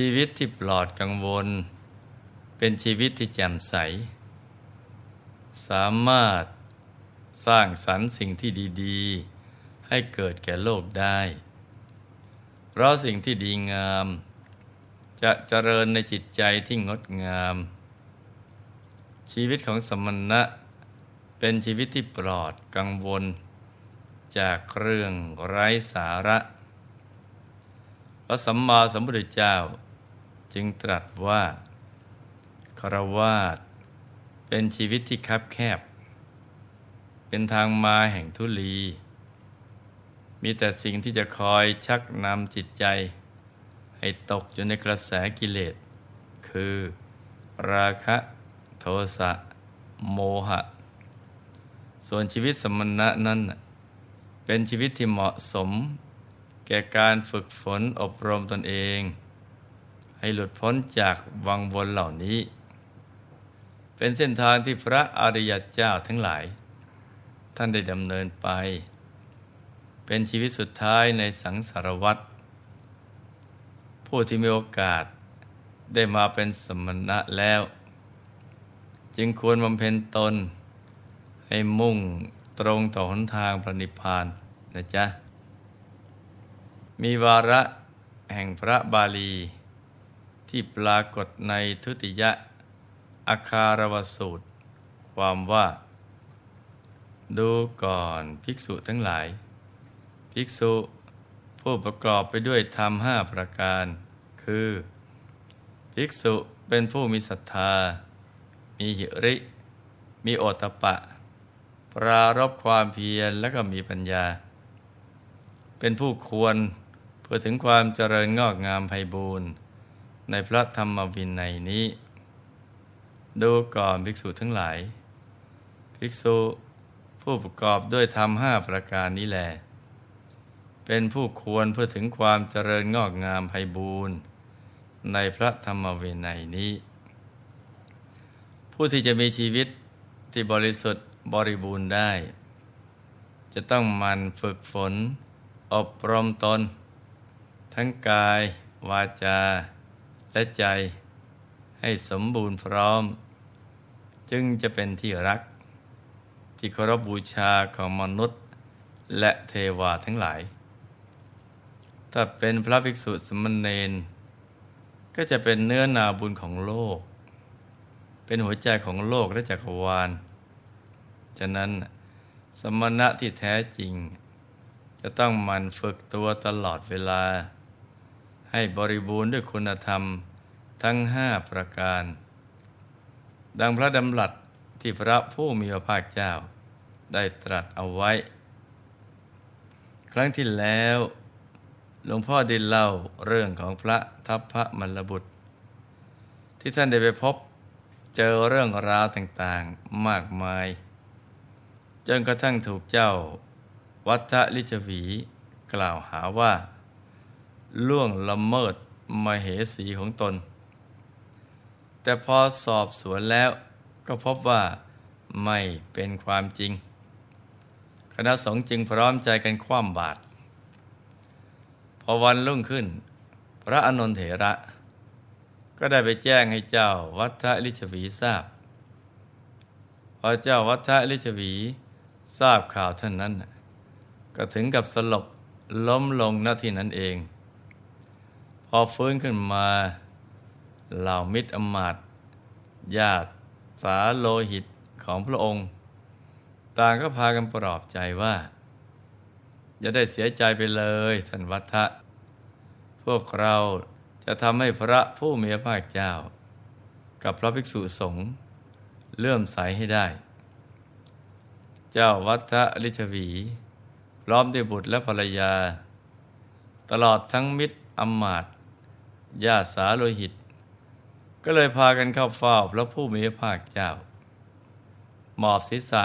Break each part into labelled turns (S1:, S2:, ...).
S1: ชีวิตที่ปลอดกังวล เป็นชีวิตที่แจ่มใส สามารถสร้างสรรค์สิ่งที่ดี ๆ ให้เกิดแก่โลกได้ เพราะสิ่งที่ดีงาม จะเจริญในจิตใจที่งดงาม ชีวิตของสมณะเป็นชีวิตที่ปลอดกังวล จากเรื่องไร้สาระพระสัมมาสัมพุทธเจ้า จึงตรัสว่าคารวาสเป็นชีวิตที่คับแคบ เป็นทางมาแห่งทุลี มีแต่สิ่งที่จะคอยชักนำจิตใจ ให้ตกอยู่ในกระแสกิเลส คือราคะโทสะโมหะ ส่วนชีวิตสมณะนั้น เป็นชีวิตที่เหมาะสม แก่การฝึกฝนอบรมตนเอง ให้หลุดพ้นจากวังวนเหล่านี้ เป็นเส้นทางที่พระอริยเจ้าทั้งหลาย ท่านได้ดำเนินไป เป็นชีวิตสุดท้ายในสังสารวัฏผู้ที่มีโอกาสได้มาเป็นสมณะแล้ว จึงควรบำเพ็ญตน ให้มุ่งตรงต่อหนทางพระนิพพานนะจ๊ะ มีวาระแห่งพระบาลี ที่ปรากฏในทุติยะอาคารวสูตร ความว่า ดูก่อนภิกษุทั้งหลาย ภิกษุผู้ประกอบไปด้วยธรรมห้าประการ คือ ภิกษุเป็นผู้มีศรัทธา มีหิริ มีโอตปะ ปรารบความเพียรและก็มีปัญญา เป็นผู้ควรเพื่อถึงความเจริญงอกงามไพบูรณ์ ในพระธรรมวินัยนี้ ดูก่อนภิกษุทั้งหลาย ภิกษุผู้ประกอบด้วยธรรมห้าประการนี้แหละเป็นผู้ควรเพื่อถึงความเจริญงอกงามไพบูรณ์ในพระธรรมวินัยนี้ ผู้ที่จะมีชีวิตที่บริสุทธิ์บริบูรณ์ได้ จะต้องมันฝึกฝน อบรมตน ทั้งกายวาจา และใจให้สมบูรณ์พร้อม จึงจะเป็นที่รัก ที่เคารพบบูชาของมนุษย์และเทวาทั้งหลาย ถ้าเป็นพระภิกษุสมณเณรก็จะเป็นเนื้อนาบุญของโลก เป็นหัวใจของโลกและจักรวาล ฉะนั้นสมณะที่แท้จริง จะต้องมันฝึกตัวตลอดเวลา ให้บริบูรณ์ด้วยคุณธรรมทั้งห้าประการ ดังพระดำรัสที่พระผู้มีพระภาคเจ้า ได้ตรัสเอาไว้ ครั้งที่แล้วหลวงพ่อได้เล่าเรื่องของพระทัพพระมลบุตร ที่ท่านได้ไปพบเจอเรื่องราวต่างๆมากมาย จนกระทั่งถูกเจ้า วัฏลิจวีกล่าวหาว่า ล่วงละเมิดมเหสีของตน แต่พอสอบสวนแล้วก็พบว่าไม่เป็นความจริง คณะสงฆ์จึงพร้อมใจกันคว่ำบาตรพอวันรุ่งขึ้น พระอนนทเถระ ก็ได้ไปแจ้งให้เจ้าวัฏลิชวีทราบ พอเจ้าวัฏลิชวีทราบข่าวท่านนั้น ก็ถึงกับสลบล้มลงหน้าที่นั้นเอง อฟื้นขึ้นมาเหล่ามิตรอมาตญาติสาโลหิตของพระองค์ ต่างก็พากันปลอบใจว่าอย่าได้เสียใจไปเลยท่านวัฒะพวกเราจะทำให้พระผู้มีพระภาคเจ้า กับพระภิกษุสงฆ์เลื่อมใสให้ได้ เจ้าวัฒะลิชวี พร้อมด้วยบุตรและภรรยา ตลอดทั้งมิตรอมาต ญาติสาโลหิต ก็เลยพากันเข้าเฝ้าพระผู้มีพระภาคเจ้า หมอบศีรษะ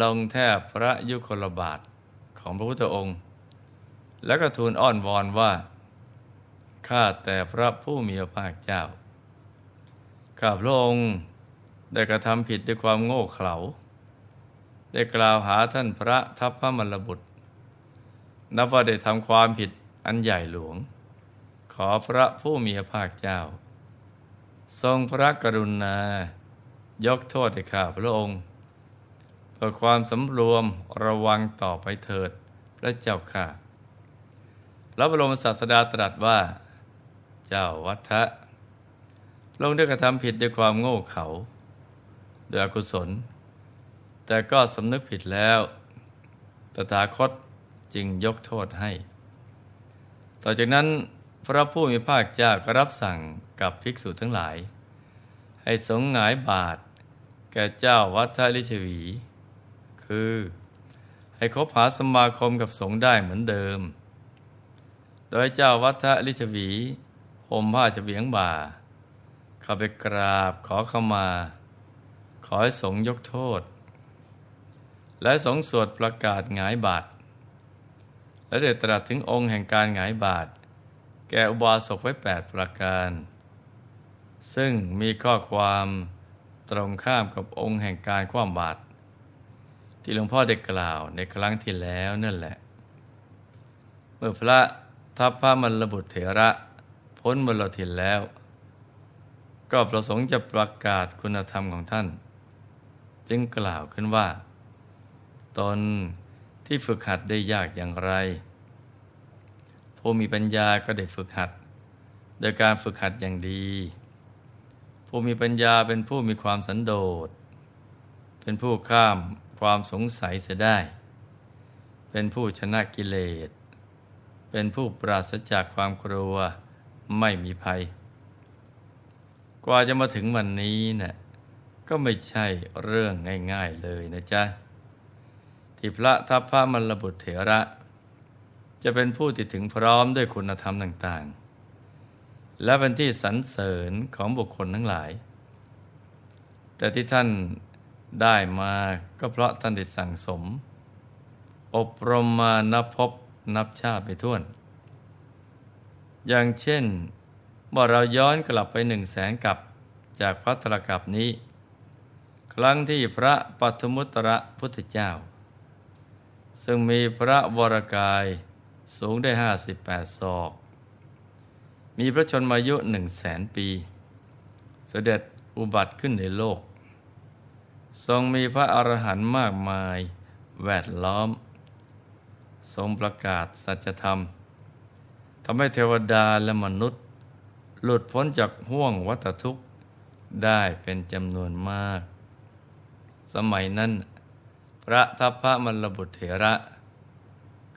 S1: ลงแทบพระยุคลบาทของพระพุทธองค์ แล้วก็ทูลอ้อนวอนว่า ข้าแต่พระผู้มีพระภาคเจ้า ข้าพระองค์ได้กระทำผิดด้วยความโง่เขลา ได้กล่าวหาท่านพระทัพพระมรบุตร นับว่าได้ทำความผิดอันใหญ่หลวง อพระผู้มีพระภาคเจ้า ทรงพระกรุณา ยกโทษให้ข้าพระองค์เพื่อความสำรวมระวังต่อไปเถิดพระเจ้าค่ะพระบรมศาสดาตรัสว่า เจ้าวัฏะลงได้กระทำผิดด้วยความโง่เขลาด้วยอกุศล แต่ก็สำนึกผิดแล้วตถาคตจึงยกโทษให้ ต่อจากนั้น พระผู้มีภาคเจ้าก็รับสั่งกับภิกษุทั้งหลาย ให้สงหงายบาท แก่เจ้าวัฏลิชวี คือให้คบหาสมาคมกับสงฆ์ได้เหมือนเดิม โดยเจ้าวัฏลิชวีห่มผ้าเฉียงบ่า เข้าไปกราบขอเข้ามา ขอให้สงยกโทษ และสงสวดประกาศหงายบาท และเดตรัสถึงองค์แห่งการหงายบาท แก่อุบาสกไว้แปดประการ ซึ่งมีข้อความตรงข้ามกับองค์แห่งการคว่ำบาตรที่หลวงพ่อได้กล่าวในครั้งที่แล้วนั่นแหละ เมื่อพระทัพพระมรบุตรเถระพ้นมรทินแล้ว ก็ประสงค์จะประกาศคุณธรรมของท่าน จึงกล่าวขึ้นว่า ตนที่ฝึกหัดได้ยากอย่างไร ผู้มีปัญญาก็ได้ฝึกหัด โดยการฝึกหัดอย่างดี ผู้มีปัญญาเป็นผู้มีความสันโดษ เป็นผู้ข้ามความสงสัยเสียได้ เป็นผู้ชนะกิเลส เป็นผู้ปราศจากความกลัวไม่มีภัย กว่าจะมาถึงวันนี้เนะ่ยก็ไม่ใช่เรื่องง่าย ๆเลยนะจ๊ะที่พระทัพพระมรบุตรเถระ จะเป็นผู้ที่ถึงพร้อมด้วยคุณธรรมต่าง ๆ และเป็นที่สรรเสริญของบุคคลทั้งหลาย แต่ที่ท่านได้มาก็เพราะท่านได้สั่งสม อบรมมานับพบนับชาติไปท่วน อย่างเช่นเมื่อเราย้อนกลับไปหนึ่งแสนกับจากพระตรกับนี้ ครั้งที่พระปัทมุตระพุทธเจ้า ซึ่งมีพระวรกาย สูงได้ห้าสิบแปดศอก มีพระชนมายุหนึ่งแสนปี เสด็จอุบัติขึ้นในโลก ทรงมีพระอรหันต์มากมายแวดล้อม ทรงประกาศสัจธรรมทำให้เทวดาและมนุษย์ หลุดพ้นจากห่วงวัฏทุกข์ได้เป็นจำนวนมาก สมัยนั้น พระทัพพระมรบุตรเถระ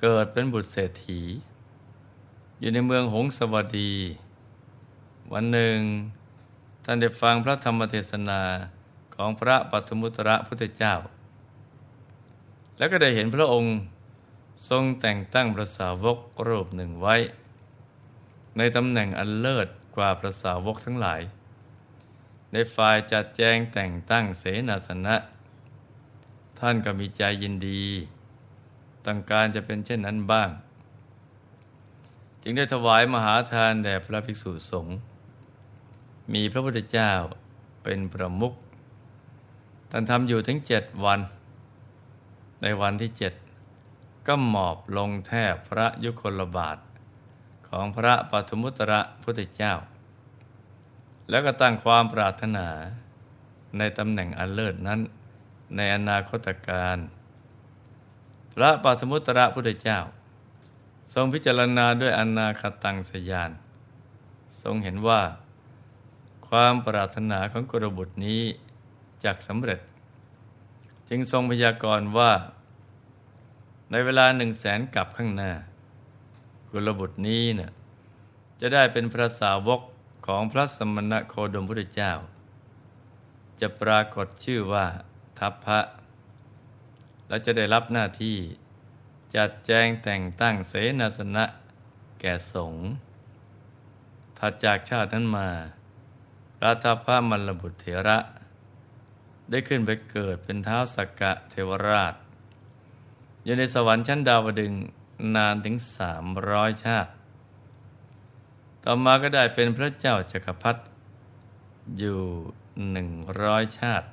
S1: เกิดเป็นบุตรเศรษฐี อยู่ในเมืองหงสวัสดี วันหนึ่ง ท่านได้ฟังพระธรรมเทศนาของพระปัทมุตระพุทธเจ้า แล้วก็ได้เห็นพระองค์ทรงแต่งตั้งพระสาวกรูปหนึ่งไว้ ในตำแหน่งอันเลิศกว่าพระสาวกทั้งหลาย ในฝ่ายจัดแจงแต่งตั้งเสนาสนะ ท่านก็มีใจยินดี ต้องการจะเป็นเช่นนั้นบ้าง จึงได้ถวายมหาทานแด่พระภิกษุสงฆ์มีพระพุทธเจ้าเป็นประมุขท่านทำอยู่ถึงเจ็ดวัน ในวันที่เจ็ดก็หมอบลงแทบพระยุคลบาท ของพระปฐมุตระพุทธเจ้า แล้วก็ตั้งความปรารถนาในตำแหน่งอันเลิศนั้นในอนาคตการ พระปฐมุตระพุทธเจ้า ทรงพิจารณาด้วยอนาคตังสยาน ทรงเห็นว่า ความปรารถนาของกรบุตรนี้จากสำเร็จ จึงทรงพยากรณ์ว่า ในเวลาหนึ่งแสนกับข้างหน้า กุลบุตรนี้เนะ่ยจะได้เป็นพระสาวกของพระสมณโคดมพุทธเจ้า จะปรากฏชื่อว่าทัพพระ และจะได้รับหน้าที่ จัดแจงแต่งตั้งเสนาสนะ แก่สงฆ์ถัดจากชาตินั้นมาระทัพพระมรบุตรเถระ ได้ขึ้นไปเกิดเป็นเท้าสักกะเทวราช อยู่ในสวรรค์ชั้นดาวดึงนานถึงสามร้อยชาติ ต่อมาก็ได้เป็นพระเจ้าจักรพรรดิอยู่หนึ่งร้อยชาติ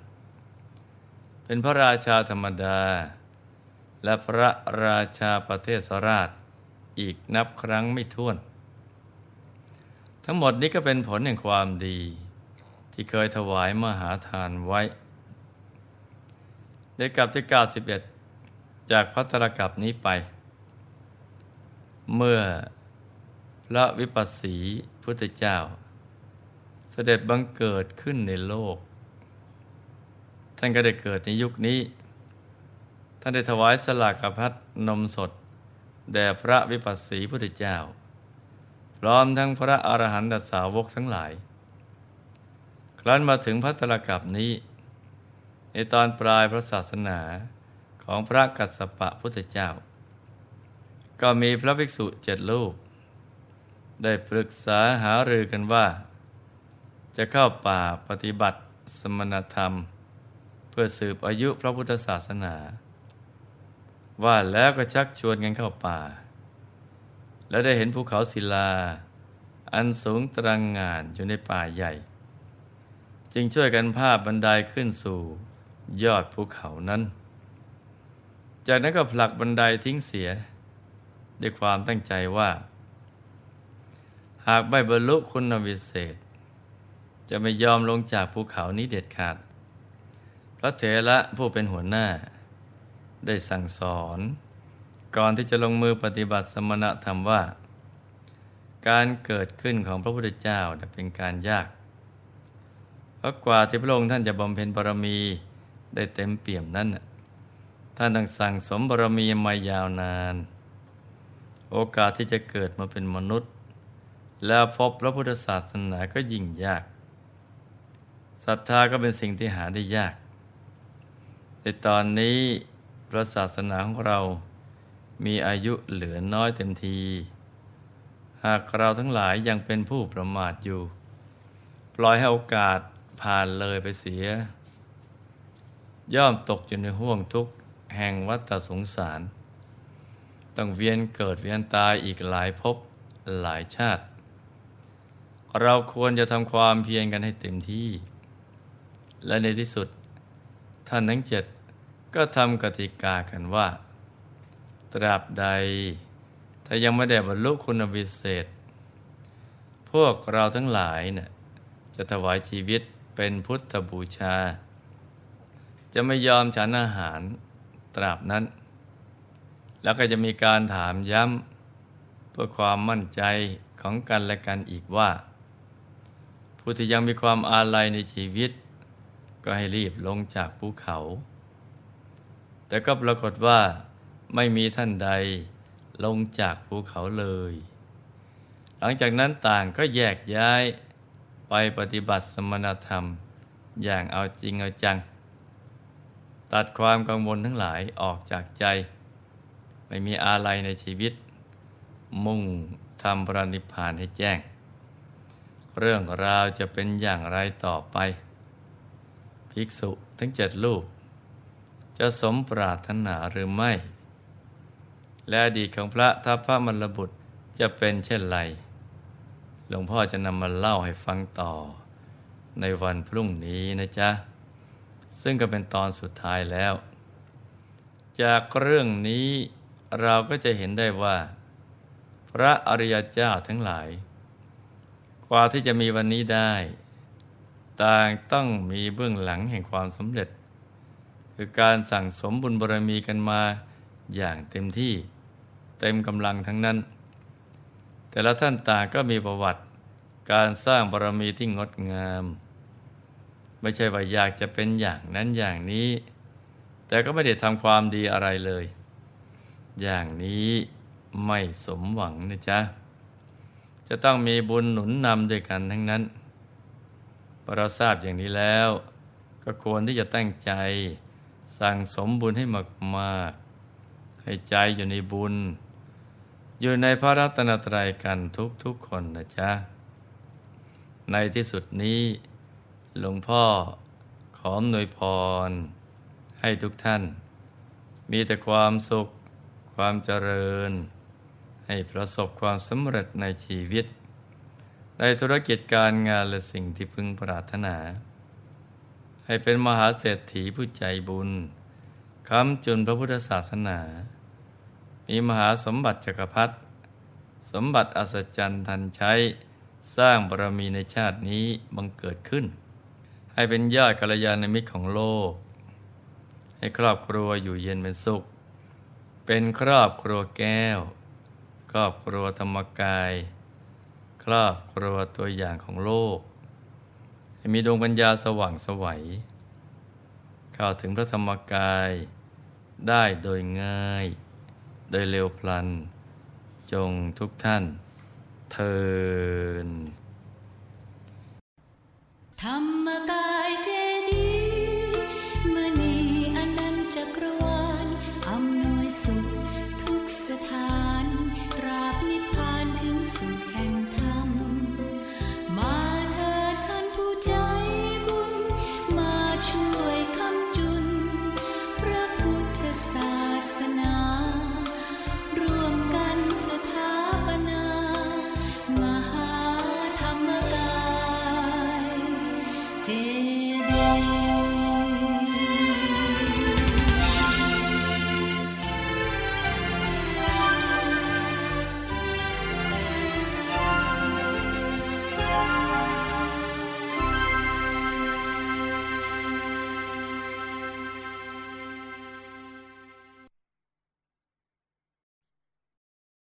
S1: เป็นพระราชาธรรมดา และพระราชาประเทศสราชอีกนับครั้งไม่ถ้วน ทั้งหมดนี้ก็เป็นผลแห่งความดี ที่เคยถวายมหาทานไว้ในกับที่ 91 จากพัตรกับนี้ไป เมื่อพระวิปัสสีพุทธเจ้า เสด็จบังเกิดขึ้นในโลก ท่านก็ได้เกิดในยุคนี้ ท่านได้ถวายสลากพัดนมสด แด่พระวิปัสสีพุทธเจ้า พร้อมทั้งพระอรหันตสาวกทั้งหลาย ครั้นมาถึงพัตรกับนี้ ในตอนปลายพระศาสนาของพระกัสสปะพุทธเจ้า ก็มีพระภิกษุเจ็ดรูป ได้ปรึกษาหารือกันว่า จะเข้าป่าปฏิบัติสมณธรรมเพื่อสืบอายุพระพุทธศาสนา ว่าแล้วก็ชักชวนกันเข้าป่า แล้วได้เห็นภูเขาศิลา อันสูงตรังงานอยู่ในป่าใหญ่ จึงช่วยกันภาพบันไดขึ้นสู่ยอดภูเขานั้น จากนั้นก็ผลักบันไดทิ้งเสีย ด้วยความตั้งใจว่า หากไม่บรรลุคุณวิเศษ จะไม่ยอมลงจากภูเขานี้เด็ดขาด พระเถระผู้เป็นหัวหน้า ได้สั่งสอน ก่อนที่จะลงมือปฏิบัติสมณธรรมว่า การเกิดขึ้นของพระพุทธเจ้าเป็นการยาก เพราะกว่าที่พระองค์ท่านจะบำเพ็ญบารมีได้เต็มเปี่ยมนั้นท่านต้องสั่งสมบารมีมายาวนาน โอกาสที่จะเกิดมาเป็นมนุษย์ แล้วพบพระพุทธศาสนาก็ยิ่งยากศรัทธาก็เป็นสิ่งที่หาได้ยาก แต่ตอนนี้พระศาสนาของเรา มีอายุเหลือน้อยเต็มที หากเราทั้งหลายยังเป็นผู้ประมาทอยู่ ปล่อยให้โอกาสผ่านเลยไปเสีย ย่อมตกอยู่ในห่วงทุกข์แห่งวัฏสงสาร ต้องเวียนเกิดเวียนตายอีกหลายภพหลายชาติ เราควรจะทำความเพียรกันให้เต็มที่ และในที่สุด ท่านทั้งเจ็ดก็ทำกติกากันว่า ตราบใด ถ้ายังไม่ได้บรรลุคุณวิเศษ พวกเราทั้งหลายเนะ่ยจะถวายชีวิตเป็นพุทธบูชา จะไม่ยอมฉันอาหารตราบนั้น แล้วก็จะมีการถามย้ำเพื่อความมั่นใจของกันและกันอีกว่า ผู้ที่ยังมีความอาลัยในชีวิต ก็ให้รีบลงจากภูเขา แต่ก็ปรากฏว่าไม่มีท่านใดลงจากภูเขาเลย หลังจากนั้นต่างก็แยกย้ายไปปฏิบัติสมณธรรมอย่างเอาจริงเอาจัง ตัดความกังวลทั้งหลายออกจากใจ ไม่มีอาลัยในชีวิต มุ่งทำพระนิพพานให้แจ้ง เรื่องราวจะเป็นอย่างไรต่อไป ภิกษุทั้งเจ็ดรูป จะสมปรารถนาหรือไม่ และอดีตของพระทัพพระมรบุตรจะเป็นเช่นไร หลวงพ่อจะนำมาเล่าให้ฟังต่อ ในวันพรุ่งนี้นะจ๊ะ ซึ่งก็เป็นตอนสุดท้ายแล้ว จากเรื่องนี้เราก็จะเห็นได้ว่า พระอริยเจ้าทั้งหลาย กว่าที่จะมีวันนี้ได้ ต่างต้องมีเบื้องหลังแห่งความสำเร็จ คือการสั่งสมบุญบารมีกันมาอย่างเต็มที่เต็มกำลังทั้งนั้น แต่ละท่านต่างก็มีประวัติการสร้างบารมีที่งดงาม ไม่ใช่ว่าอยากจะเป็นอย่างนั้นอย่างนี้ แต่ก็ไม่ได้ทำความดีอะไรเลย อย่างนี้ไม่สมหวังนะจ๊ะจะต้องมีบุญหนุนนำด้วยกันทั้งนั้น อเราทราบอย่างนี้แล้ว ก็ควรที่จะตั้งใจ สั่งสมบุญให้มากๆให้ใจอยู่ในบุญ อยู่ในพระรัตนตรัยกันทุกๆคนนะจ๊ะ ในที่สุดนี้หลวงพ่อขอมหน่วยพร ให้ทุกท่าน มีแต่ความสุข ความเจริญ ให้ประสบความสำเร็จในชีวิต ในธุรกิจการงานและสิ่งที่พึงปรารถนา ให้เป็นมหาเศรษฐีผู้ใจบุญคำจุนพระพุทธศาสนา มีมหาสมบัติจักรพรรดิสมบัติอัศจรรย์ทันใช้สร้างบารมีในชาตินี้บังเกิดขึ้น ให้เป็นญาติกัลยาณมิตรของโลก ให้ครอบครัวอยู่เย็นเป็นสุข เป็นครอบครัวแก้ว ครอบครัวธรรมกาย รอบครัวตัวอย่างของโลก มีดวงปัญญาสว่างสวัยเข้าถึงพระธรรมกาย ได้โดยง่าย โดยเร็วพลัน จงทุกท่านเทิน
S2: ธรรมกายเจดีย์มณีอนันต์จักรวาลอำนวยสุขทุกสถาน ตราบนิพพานถึงสุขแห่ง